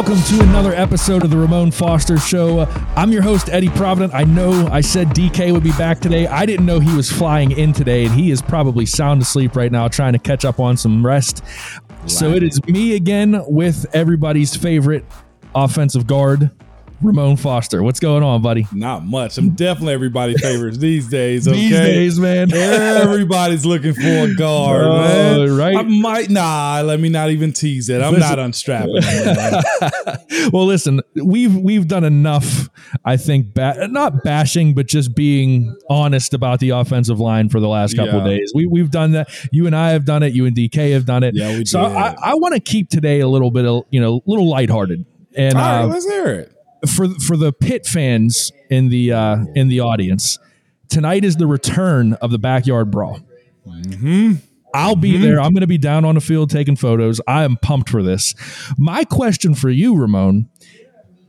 welcome to another episode of the Ramon Foster Show. I'm your host, Eddie Provident. I know I said DK would be back today. I didn't know he was flying in today, and he is probably sound asleep right now, trying to catch up on some rest. So it is me again with everybody's favorite offensive guard, Ramon Foster. What's going on, buddy? Not much. I'm definitely everybody's favorites these days. Okay? These days, man. Everybody's looking for a guard, Oh, man. right. I might nah. Let me not even tease it. I'm Listen. not unstrapping. well, listen, we've we've done enough. I think, ba- not bashing, but just being honest about the offensive line for the last couple of days. We we've done that. You and I have done it. You and DK have done it. Yeah, we so did. I, I want to keep today a little bit, of, you know, a little lighthearted. And All right, uh, let's hear it. For for the Pitt fans in the uh, in the audience, tonight is the return of the backyard brawl. Mm-hmm. I'll be there. I'm going to be down on the field taking photos. I am pumped for this. My question for you, Ramon.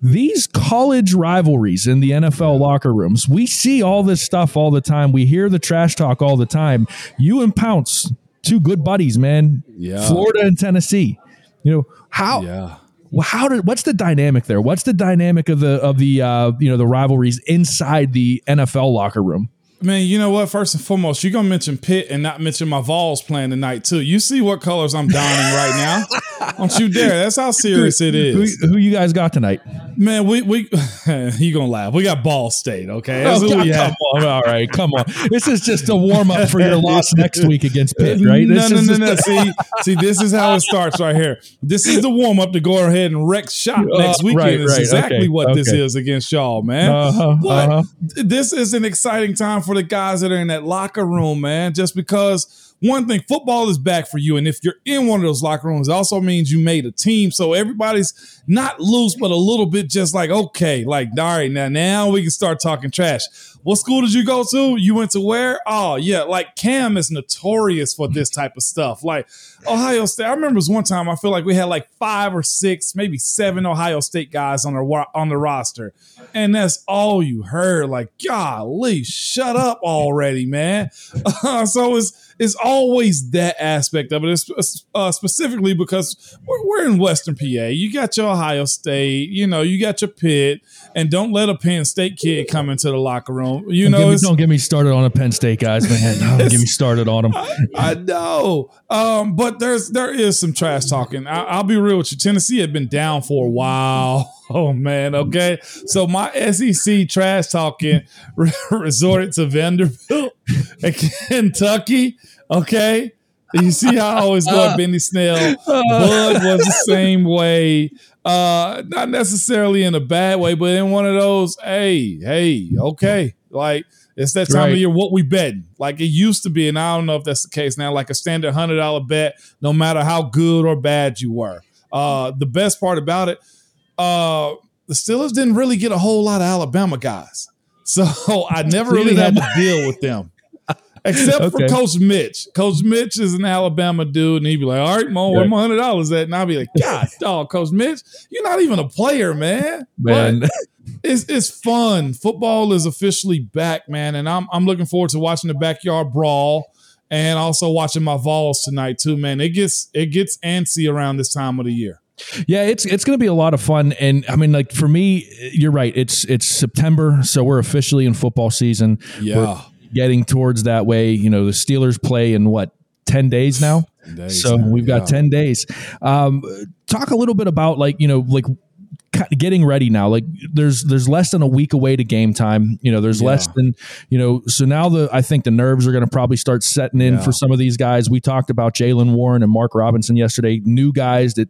These college rivalries in the NFL locker rooms, we see all this stuff all the time. We hear the trash talk all the time. You and Pounce, two good buddies, man. Yeah. Florida and Tennessee. You know, how Yeah. Well, how did what's the dynamic there? What's the dynamic of the of the uh, you know the rivalries inside the NFL locker room? Man, you know what? First and foremost, you're gonna mention Pitt and not mention my Vols playing tonight too. You see what colors I'm donning right now? Don't you dare! That's how serious it is. Who, is. who you guys got tonight? Man, we we you gonna laugh? We got Ball State. Okay, that's Oh, who we come have. on, all right, come on. This is just a warm up for your loss next week against Pitt, right? No, This no, no, no. See, see, this is how it starts right here. This is the warm up to go ahead and wreck shop next Uh, weekend. right, is right, exactly okay, what this is against y'all, man. Uh-huh, but uh-huh. this is an exciting time for the guys that are in that locker room, man. Just because one thing, football is back for you, and if you're in one of those locker rooms, it also means you made a team. So everybody's not loose, but a little bit just like okay, like all right, now now we can start talking trash. What school did you go to? You went to where? Oh, yeah. Like Cam is notorious for this type of stuff. Like Ohio State. I remember one time I feel like we had like five or six, maybe seven Ohio State guys on the on the roster, and that's all you heard. Like, golly, shut up already, man. so it's it's always that aspect of it. Uh, specifically because we're, we're in Western PA. You got your Ohio State, you know, you got your Pitt, and don't let a Penn State kid come into the locker room. You don't, know, get me, don't get me started on a Penn State guys, man. Don't get me started on them. I know, um, but there's there is some trash talking. I, I'll be real with you. Tennessee had been down for a while. Oh man, okay. So my SEC trash talking resorted to Vanderbilt and Kentucky. Okay, you see how I always go at Benny Snell. Bud was the same way. Uh, not necessarily in a bad way, but in one of those, hey, hey, okay, like it's that time Right. of year. What we betting? Like it used to be, and I don't know if that's the case now. Like a standard hundred dollar bet, no matter how good or bad you were. Uh, the best part about it, uh, the Steelers didn't really get a whole lot of Alabama guys, so I never really had to deal with them. Except for Coach Mitch. Coach Mitch is an Alabama dude, and he'd be like, "All right, Mo, where my hundred dollars at?" And I'd be like, "God, dog, Coach Mitch, you're not even a player, man." Man, But it's it's fun. Football is officially back, man, and I'm I'm looking forward to watching the backyard brawl and also watching my Vols tonight too, man. It gets it gets antsy around this time of the year. yeah, it's it's going to be a lot of fun, and I mean, like for me, you're right. It's it's September, so we're officially in football season. We're getting towards that way. You know, the Steelers play in what ten days now. Days so we've got yeah. 10 days um, talk a little bit about like you know like getting ready now like there's there's less than a week away to game time you know there's less than you know so now the i think the nerves are going to probably start setting in Yeah. for some of these guys we talked about Jaylen Warren and mark robinson yesterday new guys that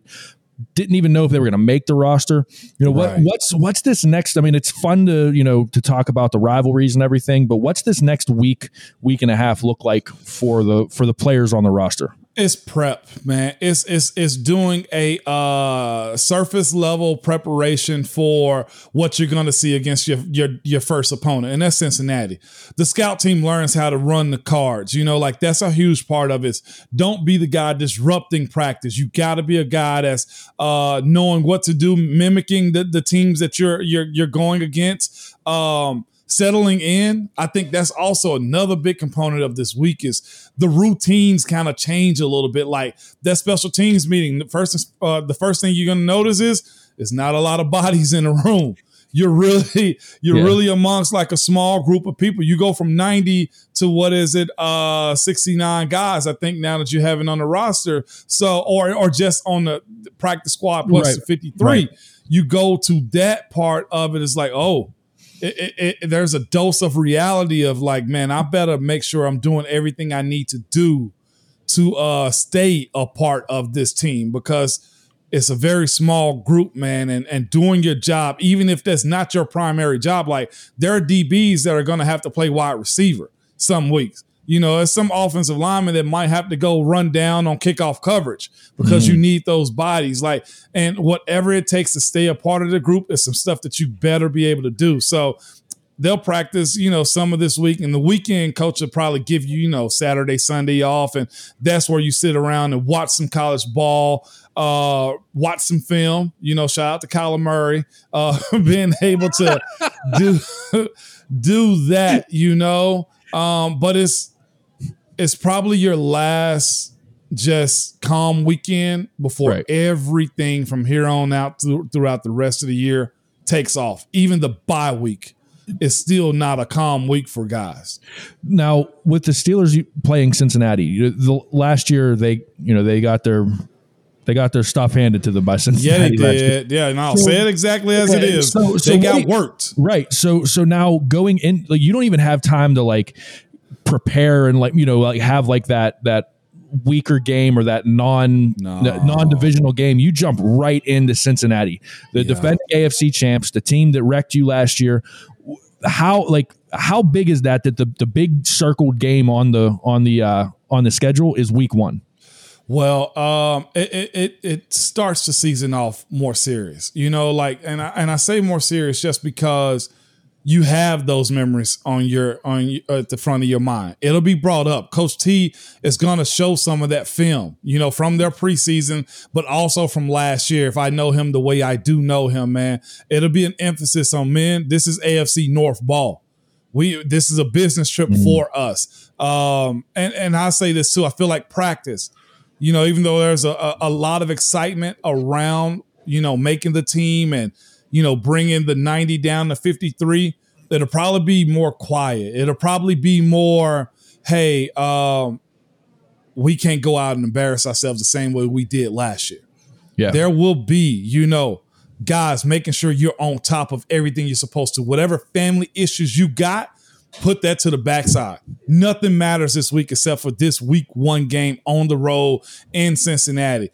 didn't even know if they were going to make the roster. You know what? What's what's this next? I mean, it's fun to you know to talk about the rivalries and everything, but what's this next week, week and a half look like for the for the players on the roster? It's prep, man. It's it's it's doing a uh surface level preparation for what you're gonna see against your your your first opponent, and that's Cincinnati. The scout team learns how to run the cards. You know, like that's a huge part of it. Don't be the guy disrupting practice. You gotta be a guy that's uh knowing what to do, mimicking the, the teams that you're you're you're going against. Um settling in i think that's also another big component of this week is the routines kind of change a little bit like that special teams meeting the first uh, the first thing you're going to notice is It's not a lot of bodies in the room. You're really you're Yeah. really amongst like a small group of people. You go from 90 to what is it? Uh 69 guys, I think now that you have it on the roster. So or or just on the practice squad plus Right. 53. Right. You go to that part of it is like, oh, it, it, there's a dose of reality of like, man, I better make sure I'm doing everything I need to do to uh stay a part of this team because it's a very small group, man, and and doing your job, even if that's not your primary job. Like there are DBs that are going to have to play wide receiver some weeks. You know, there's some offensive lineman that might have to go run down on kickoff coverage because you need those bodies. Like, and whatever it takes to stay a part of the group is some stuff that you better be able to do. So they'll practice, you know, some of this week. And the weekend coach will probably give you, you know, Saturday, Sunday off. And that's where you sit around and watch some college ball, uh, watch some film. You know, shout out to Kyler Murray, uh, being able to do do that, you know. Um, but it's it's probably your last just calm weekend before Right. everything from here on out through, throughout the rest of the year takes off. Even the bye week is still not a calm week for guys. Now, with the Steelers playing Cincinnati, the last year they, you know, they got their they got their stuff handed to them by Cincinnati. Yeah, they did. Yeah, and I'll say it exactly as it is. so- so they got wait. worked. Right. So so now going in like you don't even have time to like prepare and like you know like have like that that weaker game or that non No. non divisional game. You jump right into Cincinnati, the defending AFC champs, the team that wrecked you last year. How like how big is that that the the big circled game on the on the uh on the schedule is week 1. Well, um, it, it it it starts the season off more serious, you know. Like, and I and I say more serious just because you have those memories on your on y- at the front of your mind. It'll be brought up. Coach T is going to show some of that film, you know, from their preseason, but also from last year. If I know him the way I do know him, man, it'll be an emphasis on men. This is AFC North ball we this is a business trip for us um and and i say this too i feel like practice you know even though there's a, a, lot of excitement around you know making the team and you know bringing the 90 down to 53 it'll probably be more quiet it'll probably be more hey um we can't go out and embarrass ourselves the same way we did last year Yeah. there will be, you know, guys making sure you're on top of everything you're supposed to. Whatever family issues you got, put that to the backside. Nothing matters this week except for this week one game on the road in Cincinnati.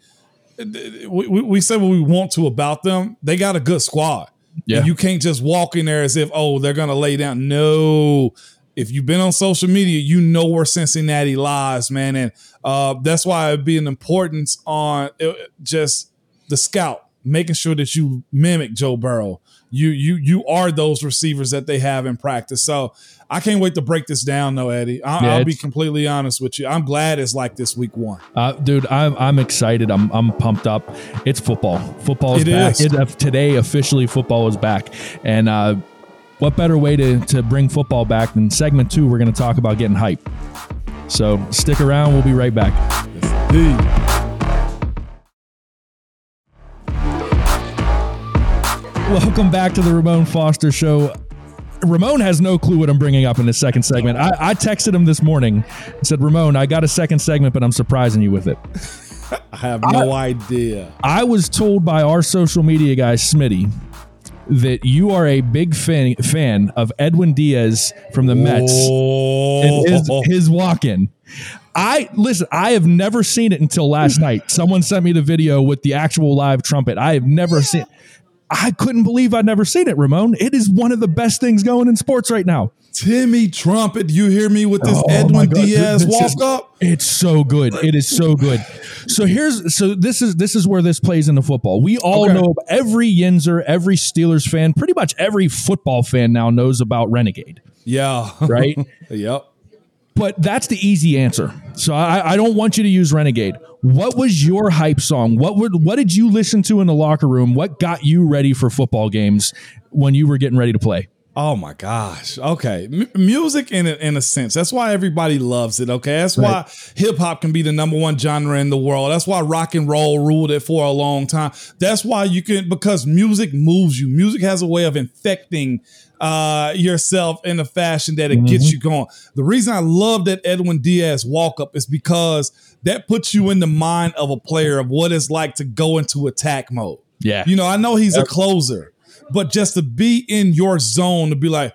We, we, we say what we want to about them. They got a good squad. Yeah. And you can't just walk in there as if, oh, they're going to lay down. No. If you've been on social media, you know where Cincinnati lies, man. And uh, that's why it'd be an importance on uh, just the scout, making sure that you mimic Joe Burrow. You you you are those receivers that they have in practice. So I can't wait to break this down, though, Eddie. I, Yeah, I'll be completely honest with you. I'm glad it's like this week one. Uh, dude, I'm I'm excited. I'm I'm pumped up. It's football. Football is It back. is. It, uh, today officially football is back. And uh, what better way to to bring football back than segment two? We're going to talk about getting hype. So stick around. We'll be right back. Welcome back to the Ramon Foster Show. Ramon has no clue what I'm bringing up in this second segment. I, I texted him this morning and said, Ramon, I got a second segment, but I'm surprising you with it. I have no idea. I was told by our social media guy, Smitty, that you are a big fan, fan of Edwin Diaz from the Mets and his, his walk in. I listen, I have never seen it until last night. Someone sent me the video with the actual live trumpet. I have never seen I couldn't believe I'd never seen it, Ramon. It is one of the best things going in sports right now. Timmy Trumpet, you hear me with this Oh Edwin Diaz walk up? It's so good. It is so good. So here's so this is this is where this plays into football. We all Okay. know every Yinzer, every Steelers fan, pretty much every football fan now knows about Renegade, Yeah. right? yep. but that's the easy answer. So I, I don't want you to use Renegade. What was your hype song? What would what did you listen to in the locker room? What got you ready for football games when you were getting ready to play? Oh my gosh. Okay. M- music in a, in a sense. That's why everybody loves it. Okay. That's right. why hip hop can be the number one genre in the world. That's why rock and roll ruled it for a long time. That's why you can, because music moves you. Music has a way of infecting uh, yourself in a fashion that it mm-hmm. gets you going. The reason I love that Edwin Diaz walk up is because that puts you in the mind of a player of what it's like to go into attack mode. Yeah. You know, I know he's a closer but just to be in your zone to be like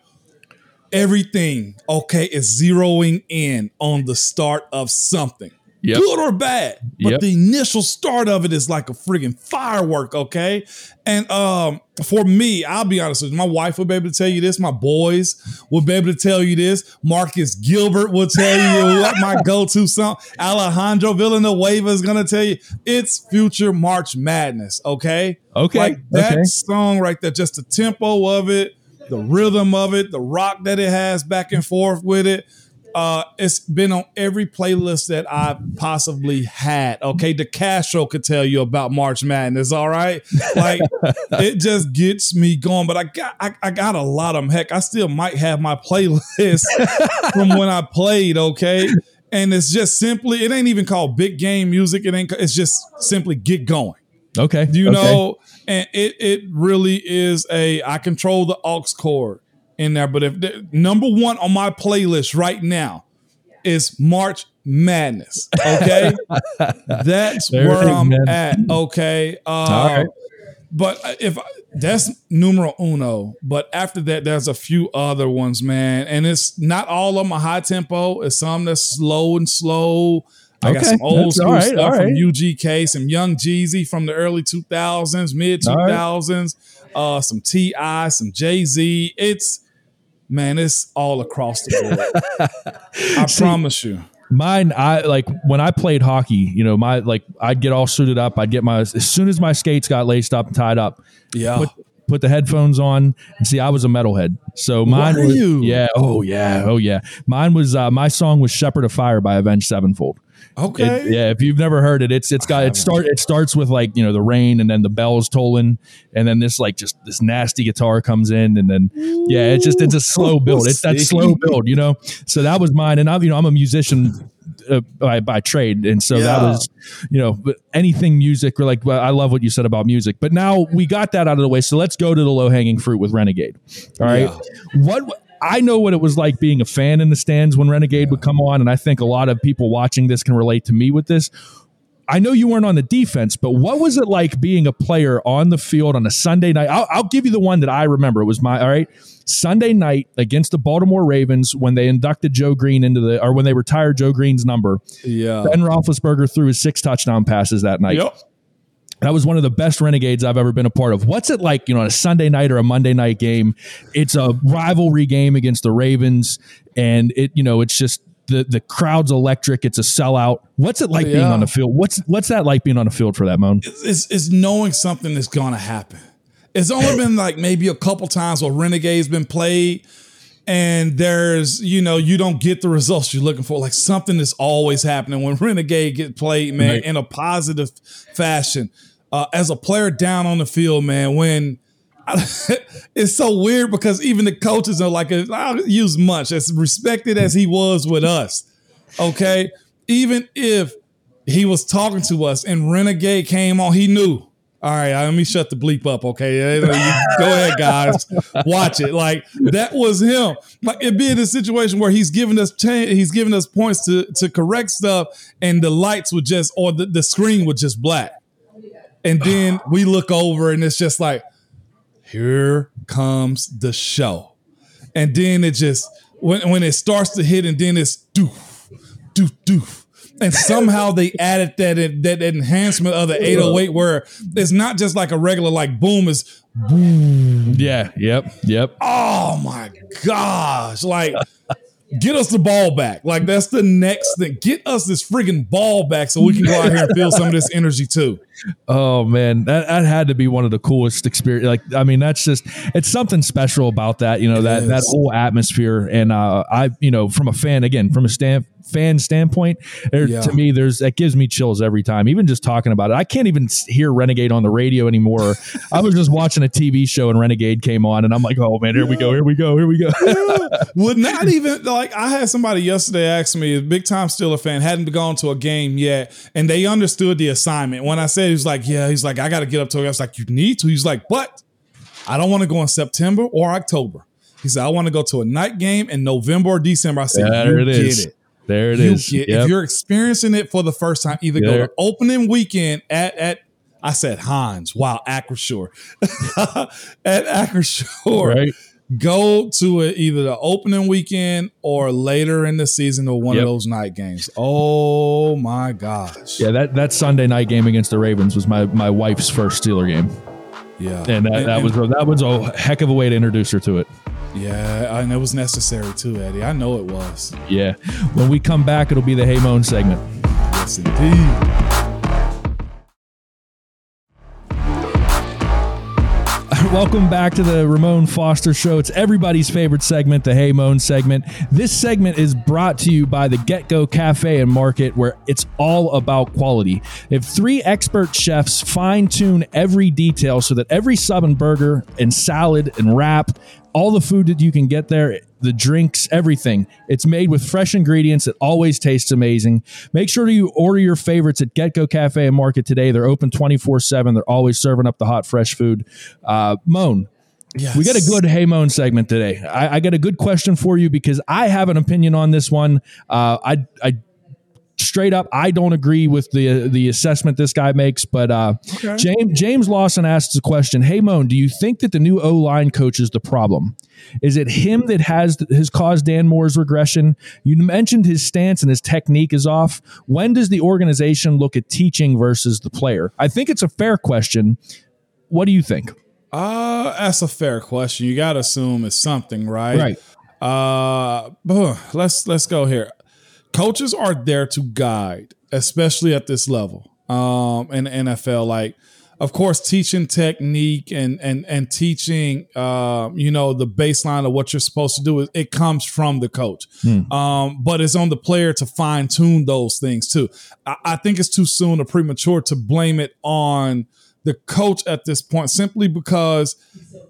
everything okay is zeroing in on the start of something Yep. good or bad. But yep. the initial start of it is like a friggin' firework, okay? And um, for me, I'll be honest with you, my wife will be able to tell you this, my boys will be able to tell you this, Marcus Gilbert will tell you what my go-to song, Alejandro Villanueva is gonna tell you it's Future March Madness, okay? Okay. Like that okay. song right there, just the tempo of it, the rhythm of it, the rock that it has back and forth with it uh, it's been on every playlist that I possibly had. Okay, DeCastro could tell you about March Madness. All right, like it just gets me going. But I got I, I, got a lot of them. Heck, I still might have my playlist from when I played. Okay, and it's just simply it ain't even called big game music. It ain't. It's just simply get going. Okay, you okay. know, and it it really is a I control the aux cord in there. But if the, number one on my playlist right now is March Madness, okay, that's there where I'm man. at. Okay, uh, but if that's numero uno, but after that, there's a few other ones, man, and it's not all of them a high tempo. It's some that's slow and slow. I okay. got some old school right, stuff right. from UGK, some Young Jeezy from the early 2000s, mid 2000s, right. uh, some T.I., some Jay Z. It's man, it's all across the board. I See, promise you. Mine, I like when I played hockey. You know, my like I'd get all suited up. I'd get my as soon as my skates got laced up and tied up. Yeah. Put, put the headphones on and see I was a metalhead. So mine was you? yeah, oh yeah, oh yeah. Mine was uh, my song was Shepherd of Fire by Avenged Sevenfold. Okay. It, yeah, if you've never heard it, it's it's got it start it starts with like you know the rain and then the bells tolling and then this like just this nasty guitar comes in and then yeah it's just it's a slow build. It's that slow build, you know. So that was mine, and I'm you know I'm a musician uh, by, by trade, and so yeah. that was you know anything music or like I love what you said about music. But now we got that out of the way, so let's go to the low hanging fruit with Renegade. All right, yeah. what I know what it was like being a fan in the stands when Renegade would come on, and I think a lot of people watching this can relate to me with this. I know you weren't on the defense, but what was it like being a player on the field on a Sunday night? I'll, I'll, give you the one that I remember. It was my all right Sunday night against the Baltimore Ravens when they inducted Joe Greene into the or when they retired Joe Greene's number. Yeah, Ben Roethlisberger threw his six touchdown passes that night. Yep. That was one of the best renegades I've ever been a part of. What's it like, you know, on a Sunday night or a Monday night game? It's a rivalry game against the Ravens, and it, you know, it's just the the crowd's electric. It's a sellout. What's it like yeah. being on the field? What's what's that like being on the field for that Moan? It's, it's, knowing something is going to happen. It's only been like maybe a couple times where Renegade's been played and there's you know you don't get the results you're looking for like something is always happening when renegade get played man right. in a positive fashion uh, as a player down on the field, man, when it's so weird because even the coaches are like, I'll use Munch as respected as he was with us. Okay. Even if he was talking to us and Renegade came on, he knew. All right, let me shut the bleep up, okay? Go ahead, guys. Watch it. Like that was him. Like it being a situation where he's giving us cha- he's giving us points to to correct stuff, and the lights would just or the, the screen would just black. And then we look over and it's just like, here comes the show. And then it just, when, when it starts to hit and then it's doof, doof, doof. And somehow they added that that enhancement of the 808 where it's not just like a regular like boom, is boom. Yeah, yep, yep. Oh my gosh. Like get us the ball back. Like that's the next thing. Get us this friggin' ball back so we can go out here and feel some of this energy too. Oh man, that, that had to be one of the coolest experience. Like, I mean, that's just it's something special about that. You know It that is. that whole atmosphere, and uh, I, you know, from a fan again, from a stand fan standpoint, there, Yeah. to me, there's that gives me chills every time. Even just talking about it, I can't even hear Renegade on the radio anymore. I was just watching a TV show and Renegade came on, and I'm like, oh man, here we go, here we go, here we go. Would not even like I had somebody yesterday ask me, big time Steeler fan, hadn't gone to a game yet, and they understood the assignment. When I said he was like, Yeah, he's like, I gotta get up to it. I was like, You need to. He's like, But I don't want to go in September or October. He said, I want to go to a night game in November or December. I said, there you it get is. it. There it you is. get Yep. if you're experiencing it for the first time, either go to opening weekend at at I said Heinz, wow, Acrisure. at Acrisure. Right. Go to it either the opening weekend or later in the season or one Yep. of those night games. Oh my gosh. Yeah, that, that Sunday night game against the Ravens was my, my wife's first Steeler game, Yeah. and that, that was that was a heck of a way to introduce her to it. yeah, and it was necessary too, Eddie. I know it was. Yeah. When we come back, it'll be the Hey Moan segment. Yes, indeed. Welcome back to the Ramon Foster Show. It's everybody's favorite segment, the Hey Moan segment. This segment is brought to you by the GetGo Cafe and Market, where it's all about quality. If three expert chefs fine tune every detail so that every sub and burger and salad and wrap, all the food that you can get there, the drinks, everything. It's made with fresh ingredients. It always tastes amazing. Make sure you order your favorites at GetGo Cafe and Market today. They're open 24 7. They're always serving up the hot, fresh food. Uh, Moan, Yes. we got a good Hey Moan segment today. I, I got a good question for you because I have an opinion on this one. Uh, I, I straight up, I don't agree with the the assessment this guy makes. But uh, Okay. James James Lawson asks the question: Hey Moan, do you think that the new O line coach is the problem? Is it him that has has caused Dan Moore's regression? You mentioned his stance and his technique is off. When does the organization look at teaching versus the player? I think it's a fair question. What do you think? Uh, that's a fair question. You got to assume it's something, right? Uh, but let's let's go here. Coaches are there to guide, especially at this level. Um, in the NFL, like of course, teaching technique and and and teaching, um, you know, the baseline of what you're supposed to do. It, it comes from the coach, um, but it's on the player to fine tune those things too. I, I think it's too soon or premature to blame it on the coach at this point, simply because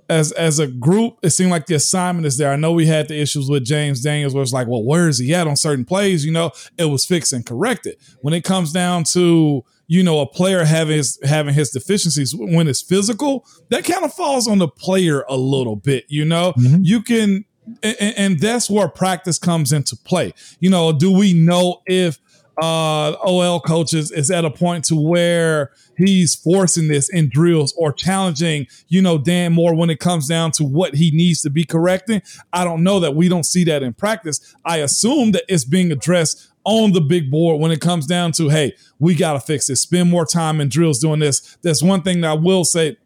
as as a group, it seemed like the assignment is there. I know we had the issues with James Daniels, where it's like, well, where is he at on certain plays? You know, it was fixed and corrected. When it comes down to you know a player having his having his deficiencies when it's physical, that kind of falls on the player a little bit. You know, mm-hmm. you can, and, and that's where practice comes into play. You know, do we know if uh OL coaches is at a point to where he's forcing this in drills or challenging, you know, Dan Moore when it comes down to what he needs to be correcting. I don't know that we don't see that in practice. I assume that it's being addressed on the big board when it comes down to, hey, we got to fix this. Spend more time in drills doing this. That's one thing that I will say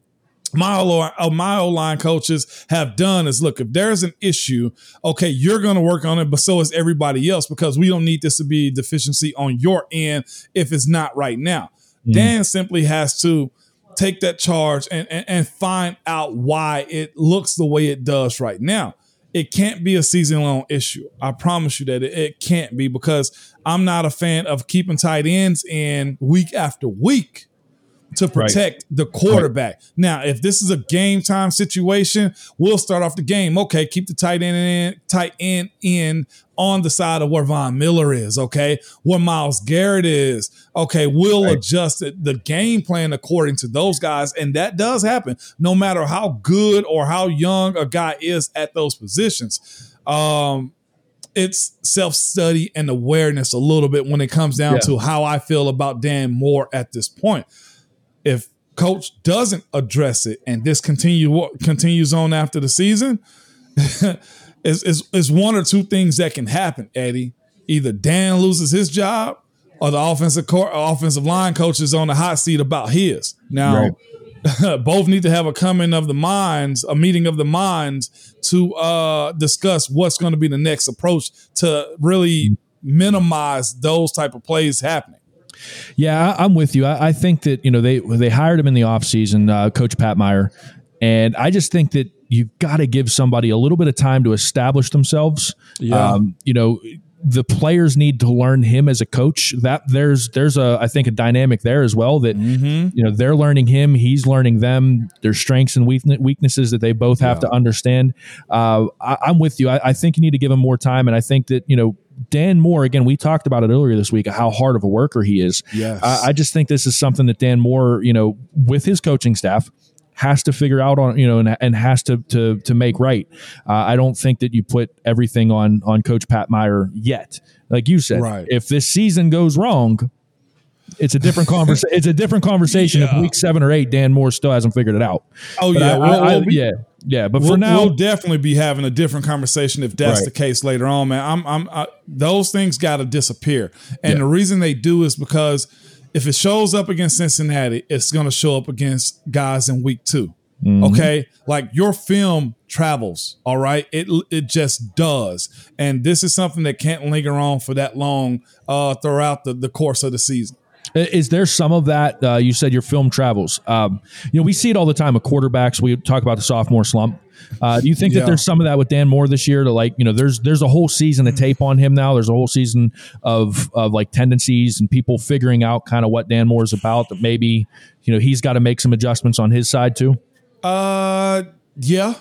my O uh, my O line coaches have done is look if there's an issue, okay, you're going to work on it, but so is everybody else because we don't need this to be deficiency on your end if it's not right now. Dan simply has to take that charge and, and and find out why it looks the way it does right now. It can't be a season long issue. I promise you that it, it can't be because I'm not a fan of keeping tight ends in week after week to protect the quarterback. Now, if this is a game time situation, we'll start off the game. Okay, keep the tight end in, tight end in on the side of where Von Miller is. Okay, where Myles Garrett is. Okay, we'll Right. adjust the game plan according to those guys, and that does happen. No matter how good or how young a guy is at those positions. Um, it's self study and awareness a little bit when it comes down Yeah. to how I feel about Dan Moore at this point. If coach doesn't address it and this continue continues on after the season, is is is one or two things that can happen, Eddie. Either Dan loses his job or the offensive offensive line coach is on the hot seat about his. Now, both need to have a coming of the minds, a meeting of the minds to uh, discuss what's going to be the next approach to really minimize those type of plays happening. Yeah, I, am with you. I, I, think that you know they they hired him in the offseason, uh, Coach Pat Meyer, and I just think that you've got to give somebody a little bit of time to establish themselves. Yeah. Um, you know, the players need to learn him as a coach. That there's there's a I think a dynamic there as well that mm-hmm. you know they're learning him, he's learning them. Their strengths and weaknesses that they both have yeah. to understand. Uh, I, am with you. I, I think you need to give him more time, and I think that you know Dan Moore, again, we talked about it earlier this week, how hard of a worker he is. Yes. I, I just think this is something that Dan Moore, you know, with his coaching staff, has to figure out on you know and, and has to to to make right. Uh, I don't think that you put everything on on Coach Pat Meyer yet. Like you said, right. if this season goes wrong, it's a different conversation. it's a different conversation. Yeah. If week seven or eight, Dan Moore still hasn't figured it out. Oh but yeah, I, we'll, I, we'll be, yeah, yeah. But we'll, for now, we'll definitely be having a different conversation if that's right. the case later on, man. I'm, I'm, I, those things got to disappear, and yeah. the reason they do is because if it shows up against Cincinnati, it's going to show up against guys in week 2 mm-hmm. Okay, like your film travels. All right, it it just does, and this is something that can't linger on for that long uh, throughout the the course of the season. Is there some of that? Uh, you said your film travels. Um, you know, we see it all the time with quarterbacks. We talk about the sophomore slump. Uh, do you think yeah. that there's some of that with Dan Moore this year? To like, you know, there's there's a whole season of tape on him now. There's a whole season of of like tendencies and people figuring out kind of what Dan Moore is about. That maybe you know he's got to make some adjustments on his side too. Uh, yeah,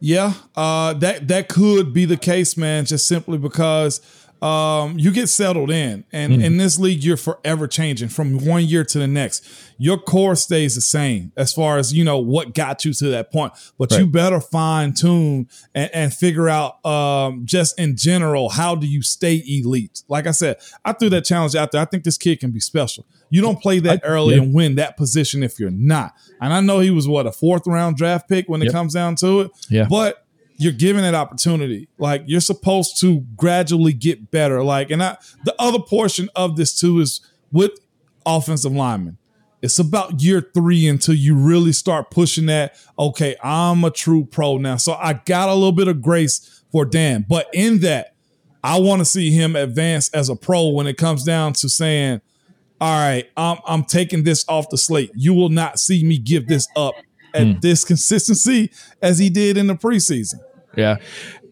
yeah. Uh, that that could be the case, man. Just simply because um, you get settled in, and mm. in this league, you're forever changing from one year to the next. Your core stays the same as far as you know what got you to that point, but right. you better fine tune and, and, figure out um, just in general how do you stay elite. Like I said, I threw that challenge out there. I think this kid can be special. You don't play that I, early yeah. and win that position if you're not. And I know he was what a fourth round draft pick when yep. it comes down to it. Yeah, but you're given that opportunity. Like you're supposed to gradually get better. Like, and I, the other portion of this too is with offensive linemen. It's about year three until you really start pushing that. Okay, I'm a true pro now. So I got a little bit of grace for Dan. But in that, I want to see him advance as a pro when it comes down to saying, all right, I'm, I'm taking this off the slate. You will not see me give this up at mm. this consistency as he did in the preseason. Yeah,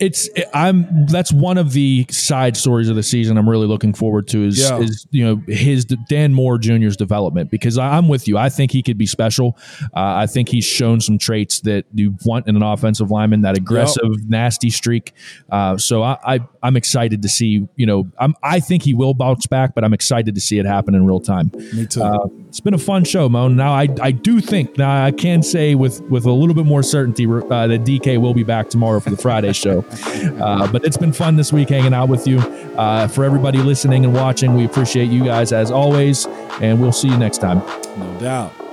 it's I'm that's one of the side stories of the season I'm really looking forward to is yeah. is you know his Dan Moore Jr.'s development because I'm with you. I think he could be special. Uh, I think he's shown some traits that you want in an offensive lineman that aggressive, yep. nasty streak. Uh, so I, I am excited to see you know I'm I think he will bounce back, but I'm excited to see it happen in real time. Me too. Uh, it's been a fun show, Mo. Now I I do think now I can say with with a little bit more certainty uh, that DK will be back tomorrow for the Friday show. Uh, but it's been fun this week hanging out with you. Uh, for everybody listening and watching, we appreciate you guys as always, and we'll see you next time. No doubt.